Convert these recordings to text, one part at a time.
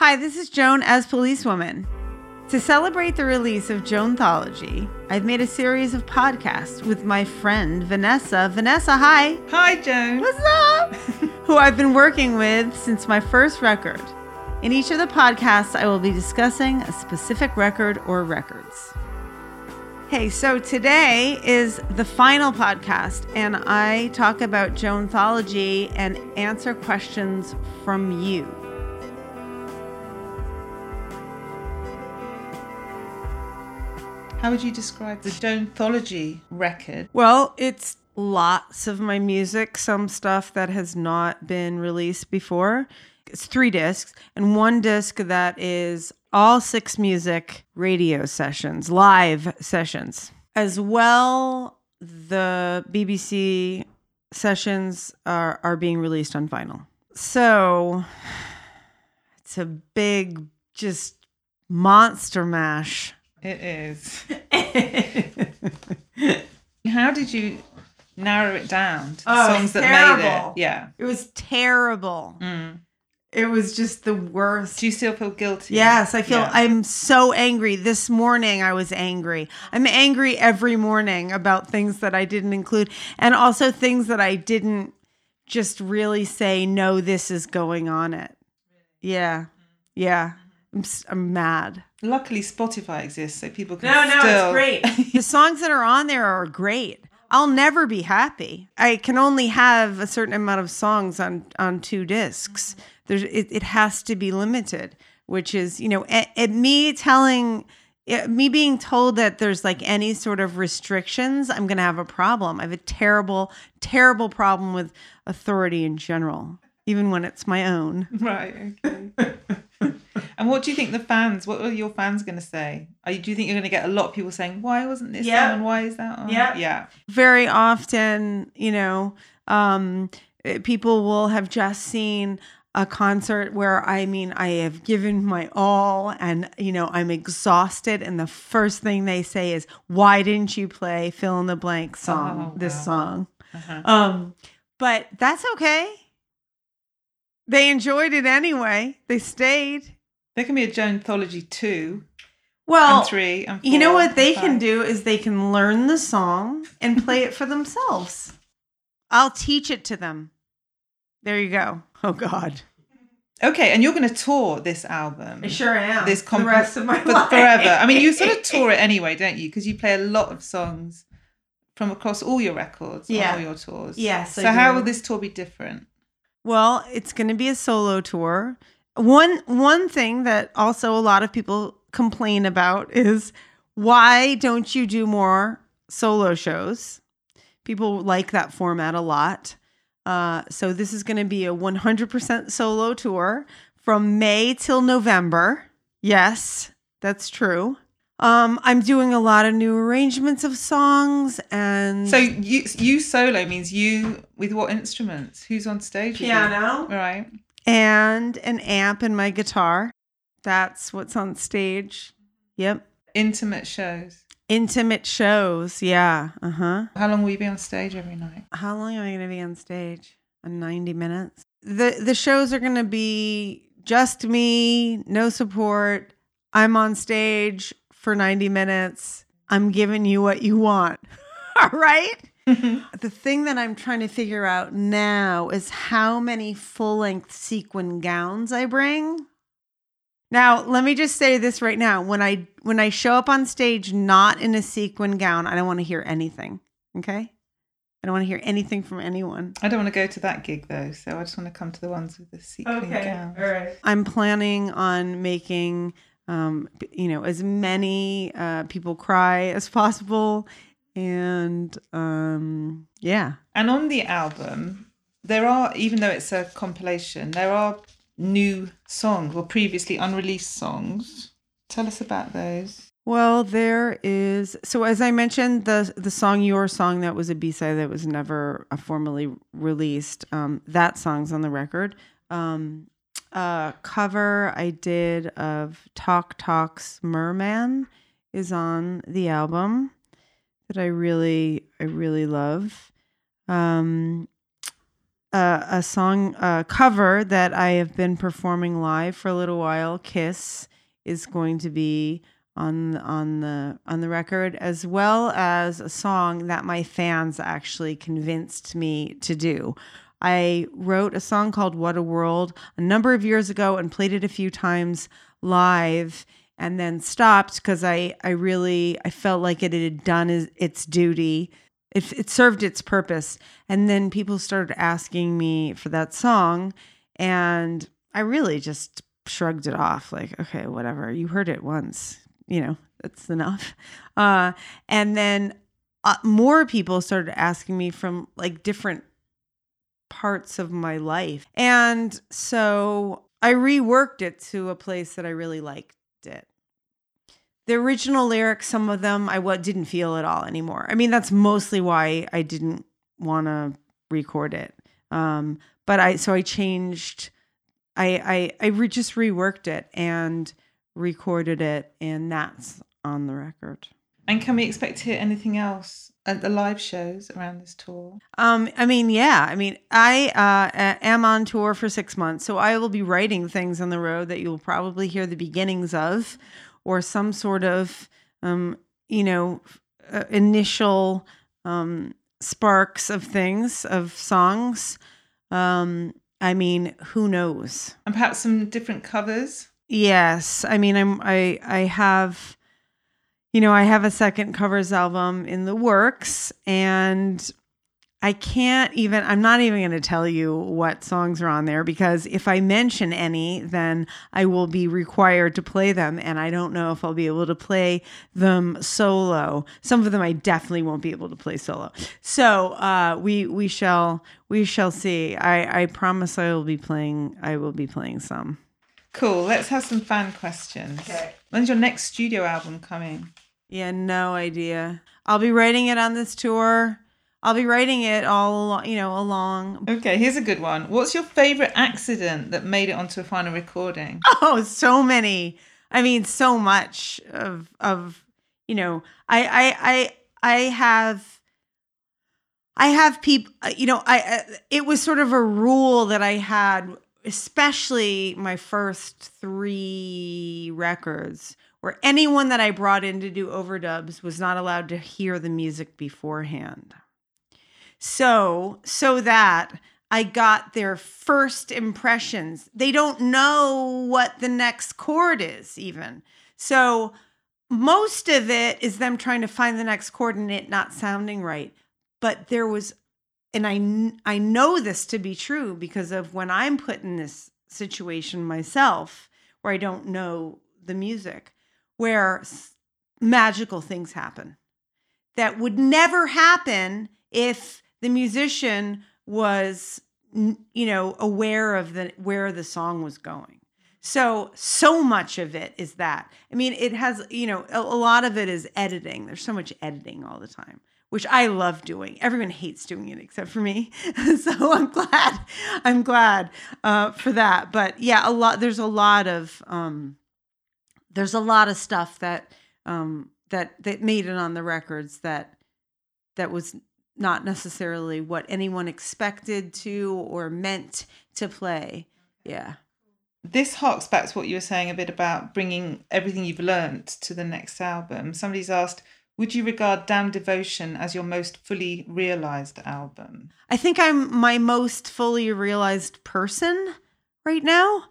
Hi, this is Joan As Police Woman. To celebrate the release of Joanthology, I've made a series of podcasts with my friend Vanessa. Vanessa, hi. Hi, Joan. What's up? Who I've been working with since my first record. In each of the podcasts, I will be discussing a specific record or records. Hey, so today is the final podcast, and I talk about Joanthology and answer questions from you. How would you describe the Joanthology record? Well, it's lots of my music, some stuff that has not been released before. It's three discs, and one disc that is all six music radio sessions, live sessions. As well, the BBC sessions are, are being released on vinyl. So it's a big, just monster mash. It is. How did you narrow it down to the Oh, songs that made it? Yeah. It was terrible. Mm. It was just the worst. Do you still feel guilty? Yes, I feel Yeah. I'm so angry. This morning I was angry. I'm angry every morning about things that I didn't include and also things that I didn't just really say no this is going on it. Yeah. Yeah. I'm I'm mad. Luckily, Spotify exists, so people can No, no, still. It's great. the songs that are on there are great. I'll never be happy. I can only have a certain amount of songs on on two discs. There's it, it has to be limited, which is you know at, at me telling. it- me being told that there's like any sort of restrictions, I'm going to have a problem. I have a terrible, terrible problem with authority in general, even when it's my own. Right. Okay. and what do you think the fans? What are your fans going to say? Are you, do you think you're going to get a lot of people saying, "Why wasn't this Yeah. on? and Why is that on?" Yeah. Yeah. very often, you know, um, eh, people will have just seen a concert where I mean, I have given my all and, you know, I'm exhausted. And the first thing they say is, why didn't you play fill in the blank song, Oh, this wow. song? Uh-huh. Um, but that's okay. They enjoyed it anyway. They stayed. There can be a Joanthology two Well, and three and four. You know what they and can do is they can learn the song and play it for themselves. I'll teach it to them. There you go. Oh God, Okay, and you're going to tour this album. I sure am. This the rest of my but life forever. I mean, you sort of tour it anyway, don't you? Because you play a lot of songs from across all your records Yeah. on all your tours. Yes, I So how do. will this tour be different? Well, it's going to be a solo tour. One one thing that also a lot of people complain about is why don't you do more solo shows? People like that format a lot. Uh, so this is going to be a 100% solo tour from May till November. Yes, that's true. Um, I'm doing a lot of new arrangements of songs and So you you solo means you with what instruments? Who's on stage? piano Right. And an amp and my guitar. That's what's on stage. Yep. Intimate shows. Intimate shows. Yeah. Uh huh. How long will you be on stage every night? How long am I going to be on stage? Uh, 90 minutes. The the shows are going to be just me, no support. I'm on stage for 90 minutes. I'm giving you what you want. All right? The thing that I'm trying to figure out now is how many full length sequin gowns I bring. Now, let me just say this right now. When I when I show up on stage not in a sequin gown, I don't want to hear anything. Okay? I don't want to hear anything from anyone. I don't want to go to that gig though, so I just want to come to the ones with the sequin okay, gowns. All right. I'm planning on making um, you know, as many uh, people cry as possible and um yeah. And on the album, there are, even though it's a compilation, there are new songs or previously unreleased songs. Tell us about those. Well, there is. So as I mentioned, the the song "Your Song" that was a B side that was never uh, formally released. Um, that song's on the record. Um, a cover I did of Talk Talk's "Myrrhman" is on the album that I really I really love. Um, a, a song a cover that I have been performing live for a little while. Kiss is going to be on on the on the record, as well as a song that my fans actually convinced me to do. I wrote a song called What a World a number of years ago and played it a few times live and then stopped because I, I really I felt like it had done its duty. It, it served its purpose. And then people started asking me for that song and I really just shrugged it off like, okay, whatever. You heard it once, you know, that's enough. Uh, and then uh, more people started asking me from like different parts of my life. And so I reworked it to a place that I really liked it. The original lyrics, some of them I what didn't feel at all anymore. I mean, that's mostly why I didn't want to record it. Um, but I so I changed. I I I re- just reworked it and recorded it, and that's on the record. And can we expect to hear anything else at the live shows around this tour? Um, I mean, yeah. I mean, I uh, am on tour for six months, so I will be writing things on the road that you'll probably hear the beginnings of, or some sort of, um, you know, uh, initial um, sparks of things of songs. Um, I mean, who knows? And perhaps some different covers. Yes, I mean, I'm I I have you know, I have a second covers album in the works and I can't even, I'm not even going to tell you what songs are on there because if I mention any, then I will be required to play them. And I don't know if I'll be able to play them solo. Some of them I definitely won't be able to play solo. So uh, we, we shall, we shall see. I, I promise I will be playing, I will be playing some. Cool. Let's have some fan questions. Okay. When's your next studio album coming? Yeah, no idea. I'll be writing it on this tour. I'll be writing it all along, you know, along. Okay, here's a good one. What's your favorite accident that made it onto a final recording? Oh, so many. I mean, so much of of you know, I I I I have I have people, you know, I it was sort of a rule that I had especially my first 3 records where anyone that I brought in to do overdubs was not allowed to hear the music beforehand. So, so that I got their first impressions. They don't know what the next chord is, even. So, most of it is them trying to find the next chord and it not sounding right. But there was, and I, I know this to be true because of when I'm put in this situation myself where I don't know the music where magical things happen that would never happen if the musician was you know aware of the where the song was going. So so much of it is that. I mean it has you know a, a, lot of it is editing. There's so much editing all the time which i love doing everyone hates doing it except for me so i'm glad i'm glad uh, for that but yeah a lot there's a lot of um, there's a lot of stuff that um, that that made it on the records that that was not necessarily what anyone expected to or meant to play. Yeah. This harks back to what you were saying a bit about bringing everything you've learned to the next album. Somebody's asked, would you regard Damn Devotion as your most fully realized album? I think I'm my most fully realized person right now.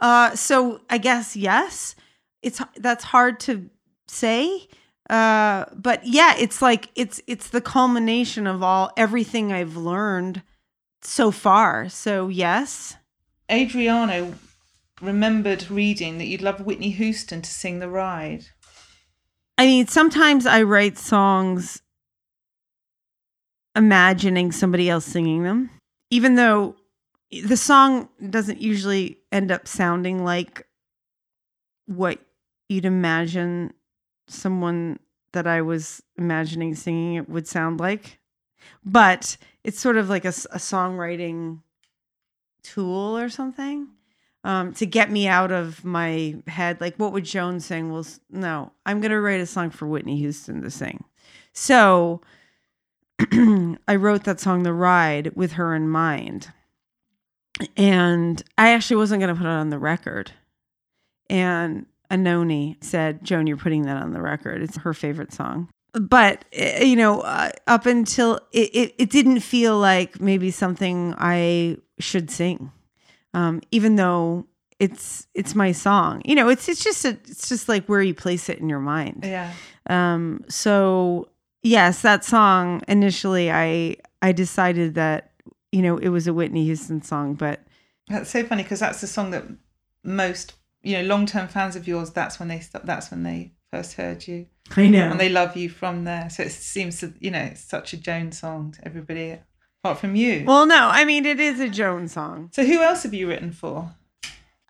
Uh, so I guess yes. It's that's hard to say. Uh but yeah it's like it's it's the culmination of all everything i've learned so far. So yes. Adriano remembered reading that you'd love whitney houston to sing the ride i mean sometimes i write songs imagining somebody else singing them even though the song doesn't usually end up sounding like what you'd imagine someone that I was imagining singing it would sound like. But it's sort of like a, a songwriting tool or something um, to get me out of my head. Like, what would Joan sing? Well, no, I'm going to write a song for Whitney Houston to sing. So I wrote that song, The Ride, with her in mind. and I actually wasn't going to put it on the record. And Anohni said, Joan, you're putting that on the record. It's her favorite song. But, eh, you know, uh, up until it, it, it, didn't feel like maybe something I should sing, um, even though it's it's my song. You know, it's it's just a, it's just like where you place it in your mind. Yeah. Um. So yes, that song initially, I I decided that you know, it was a Whitney Houston song, but that's so funny because that's the song that most you know long term fans of yours. That's when they that's when they first heard you. I know, and they love you from there. So it seems to you know it's such a Joan song to everybody apart from you. Well, no, I mean it is a Joan song. So who else have you written for?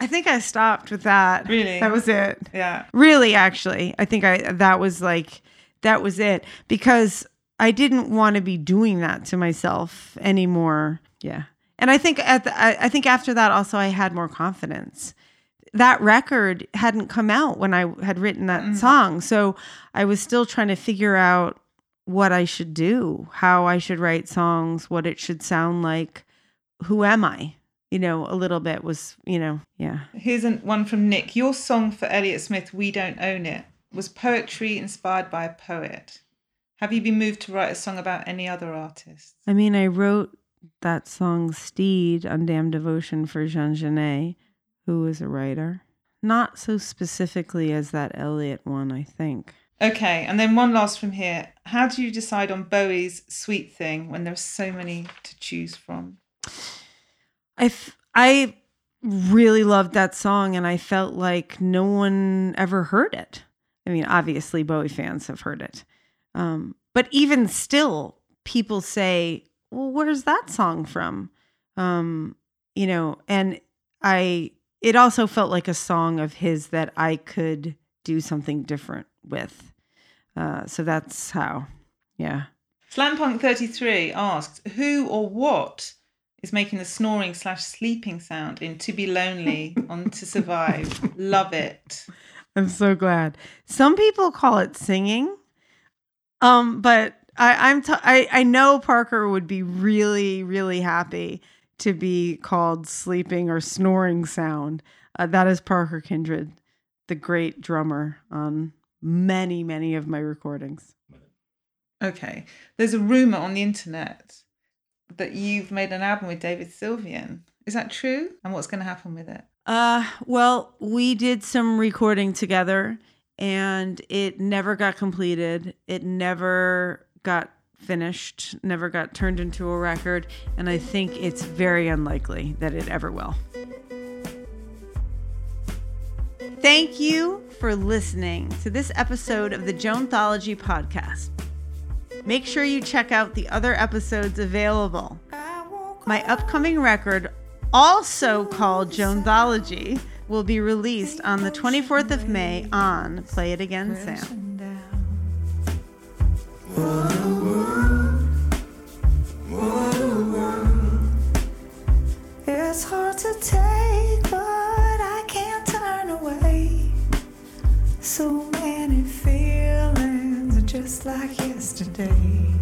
I think I stopped with that. Really, that was it. Yeah, really, actually, I think I that was like that was it because I didn't want to be doing that to myself anymore. Yeah. And I think at the, I, I think after that also I had more confidence. That record hadn't come out when I had written that mm. song. So I was still trying to figure out what I should do, how I should write songs, what it should sound like. Who am I? You know, a little bit was, you know, yeah. Here's one from Nick. Your song for Elliott Smith, We Don't Own It, was poetry inspired by a poet. Have you been moved to write a song about any other artist? I mean, I wrote that song Steed on Damn Devotion for Jean Genet, who is a writer. Not so specifically as that Elliott one, I think. Okay, and then one last from here. How do you decide on Bowie's Sweet Thing when there's so many to choose from? I, f- I really loved that song and I felt like no one ever heard it. I mean, obviously, Bowie fans have heard it. Um, but even still, people say, well, where's that song from? Um, you know, and I, it also felt like a song of his that I could do something different with. Uh, so that's how, yeah. Slanpunk33 asks, who or what is making the snoring slash sleeping sound in To Be Lonely on To Survive? Love it. I'm so glad. Some people call it singing. Um, but I, I'm t- I, I know Parker would be really really happy to be called sleeping or snoring sound. Uh, that is Parker Kindred, the great drummer on many many of my recordings. Okay, there's a rumor on the internet that you've made an album with David Sylvian. Is that true? And what's going to happen with it? Uh, well, we did some recording together and it never got completed. It never got finished, never got turned into a record, and I think it's very unlikely that it ever will. Thank you for listening to this episode of the Joanthology podcast. Make sure you check out the other episodes available. My upcoming record, also called Joanthology, will be released on the 24th of May on Play It Again Sam. What a world, what a world. It's hard to take, So many feelings, are just like yesterday.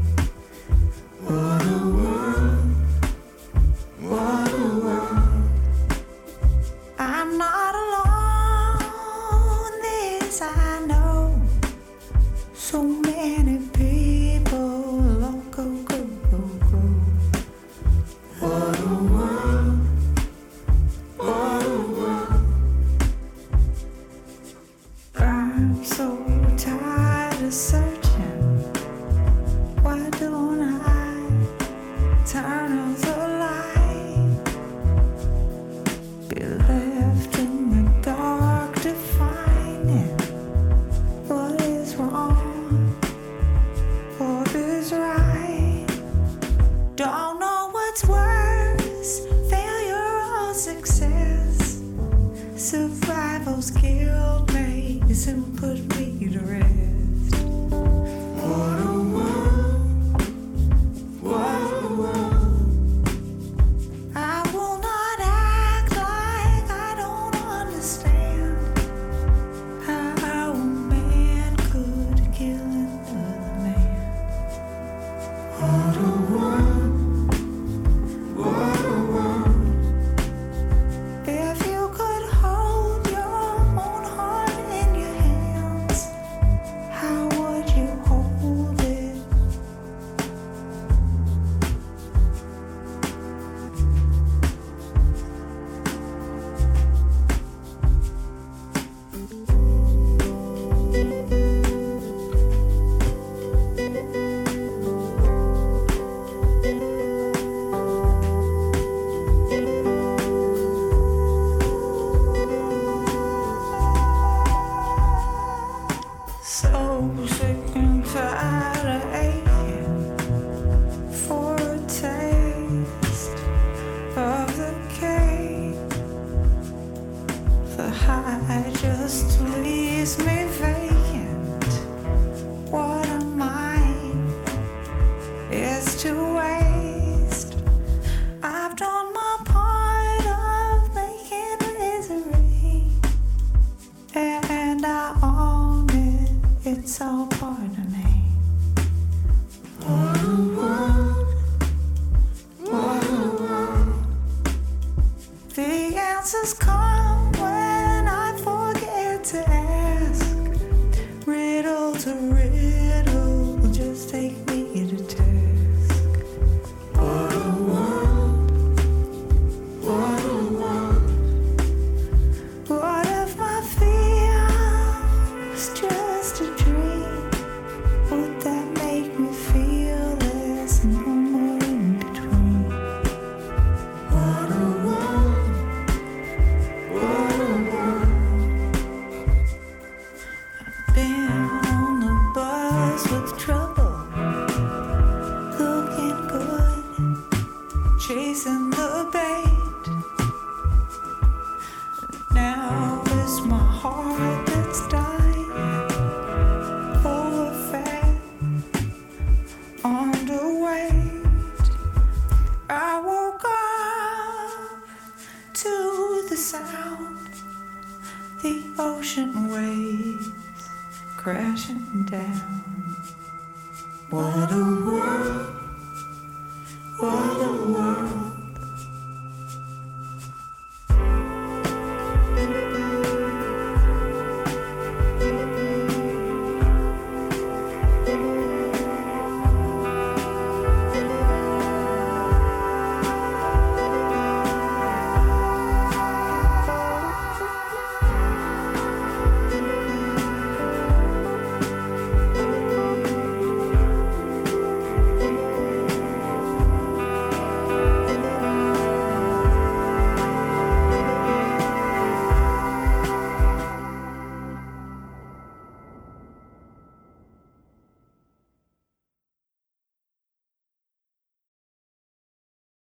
What a